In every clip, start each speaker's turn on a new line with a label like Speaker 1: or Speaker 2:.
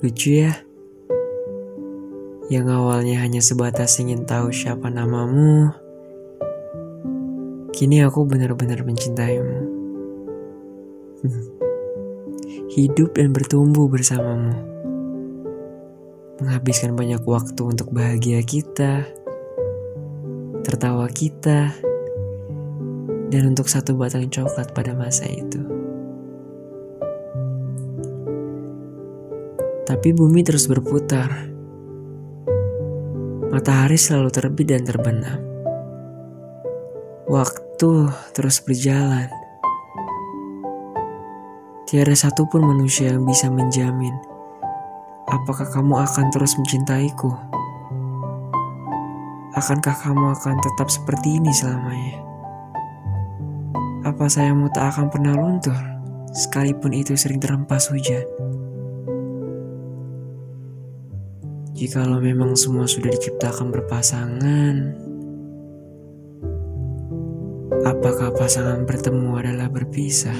Speaker 1: Lucu ya? Yang awalnya hanya sebatas ingin tahu siapa namamu, kini aku benar-benar mencintaimu. Hidup dan bertumbuh bersamamu. Menghabiskan banyak waktu untuk bahagia kita, tertawa kita, dan untuk satu batang coklat pada masa itu. Tapi bumi terus berputar Matahari selalu terbit dan terbenam. Waktu terus berjalan. Tiada satupun manusia yang bisa menjamin apakah kamu akan terus mencintaiku. Akankah kamu akan tetap seperti ini selamanya? Apa sayangmu tak akan pernah luntur, sekalipun itu sering terhempas hujan? Jikalau memang semua sudah diciptakan berpasangan, apakah pasangan bertemu adalah berpisah?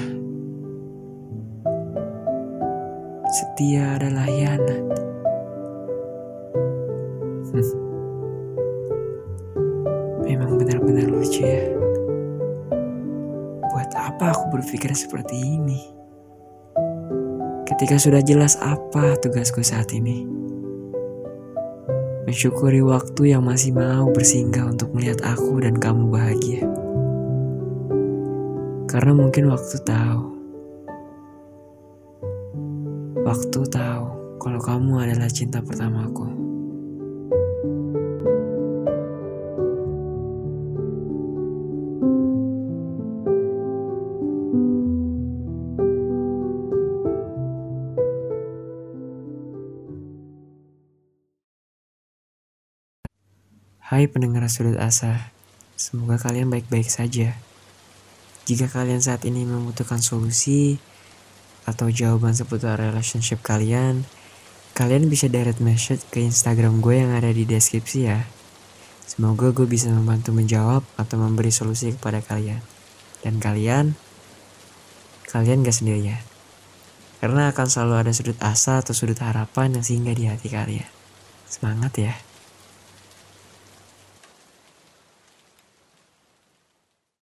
Speaker 1: Setia adalah hianat. Memang benar-benar lucu ya. Buat apa aku berpikir seperti ini? Ketika sudah jelas apa tugasku saat ini. Mensyukuri waktu yang masih mau bersinggah untuk melihat aku dan kamu bahagia. Karena mungkin waktu tahu. Waktu tahu kalau kamu adalah cinta pertamaku. Hai pendengar sudut asa, semoga kalian baik-baik saja. Jika kalian saat ini membutuhkan solusi atau jawaban seputar relationship kalian, kalian bisa direct message ke Instagram gue yang ada di deskripsi ya. Semoga gue bisa membantu menjawab atau memberi solusi kepada kalian. Dan kalian, kalian gak sendirian. Karena akan selalu ada sudut asa atau sudut harapan yang singgah di hati kalian. Semangat ya!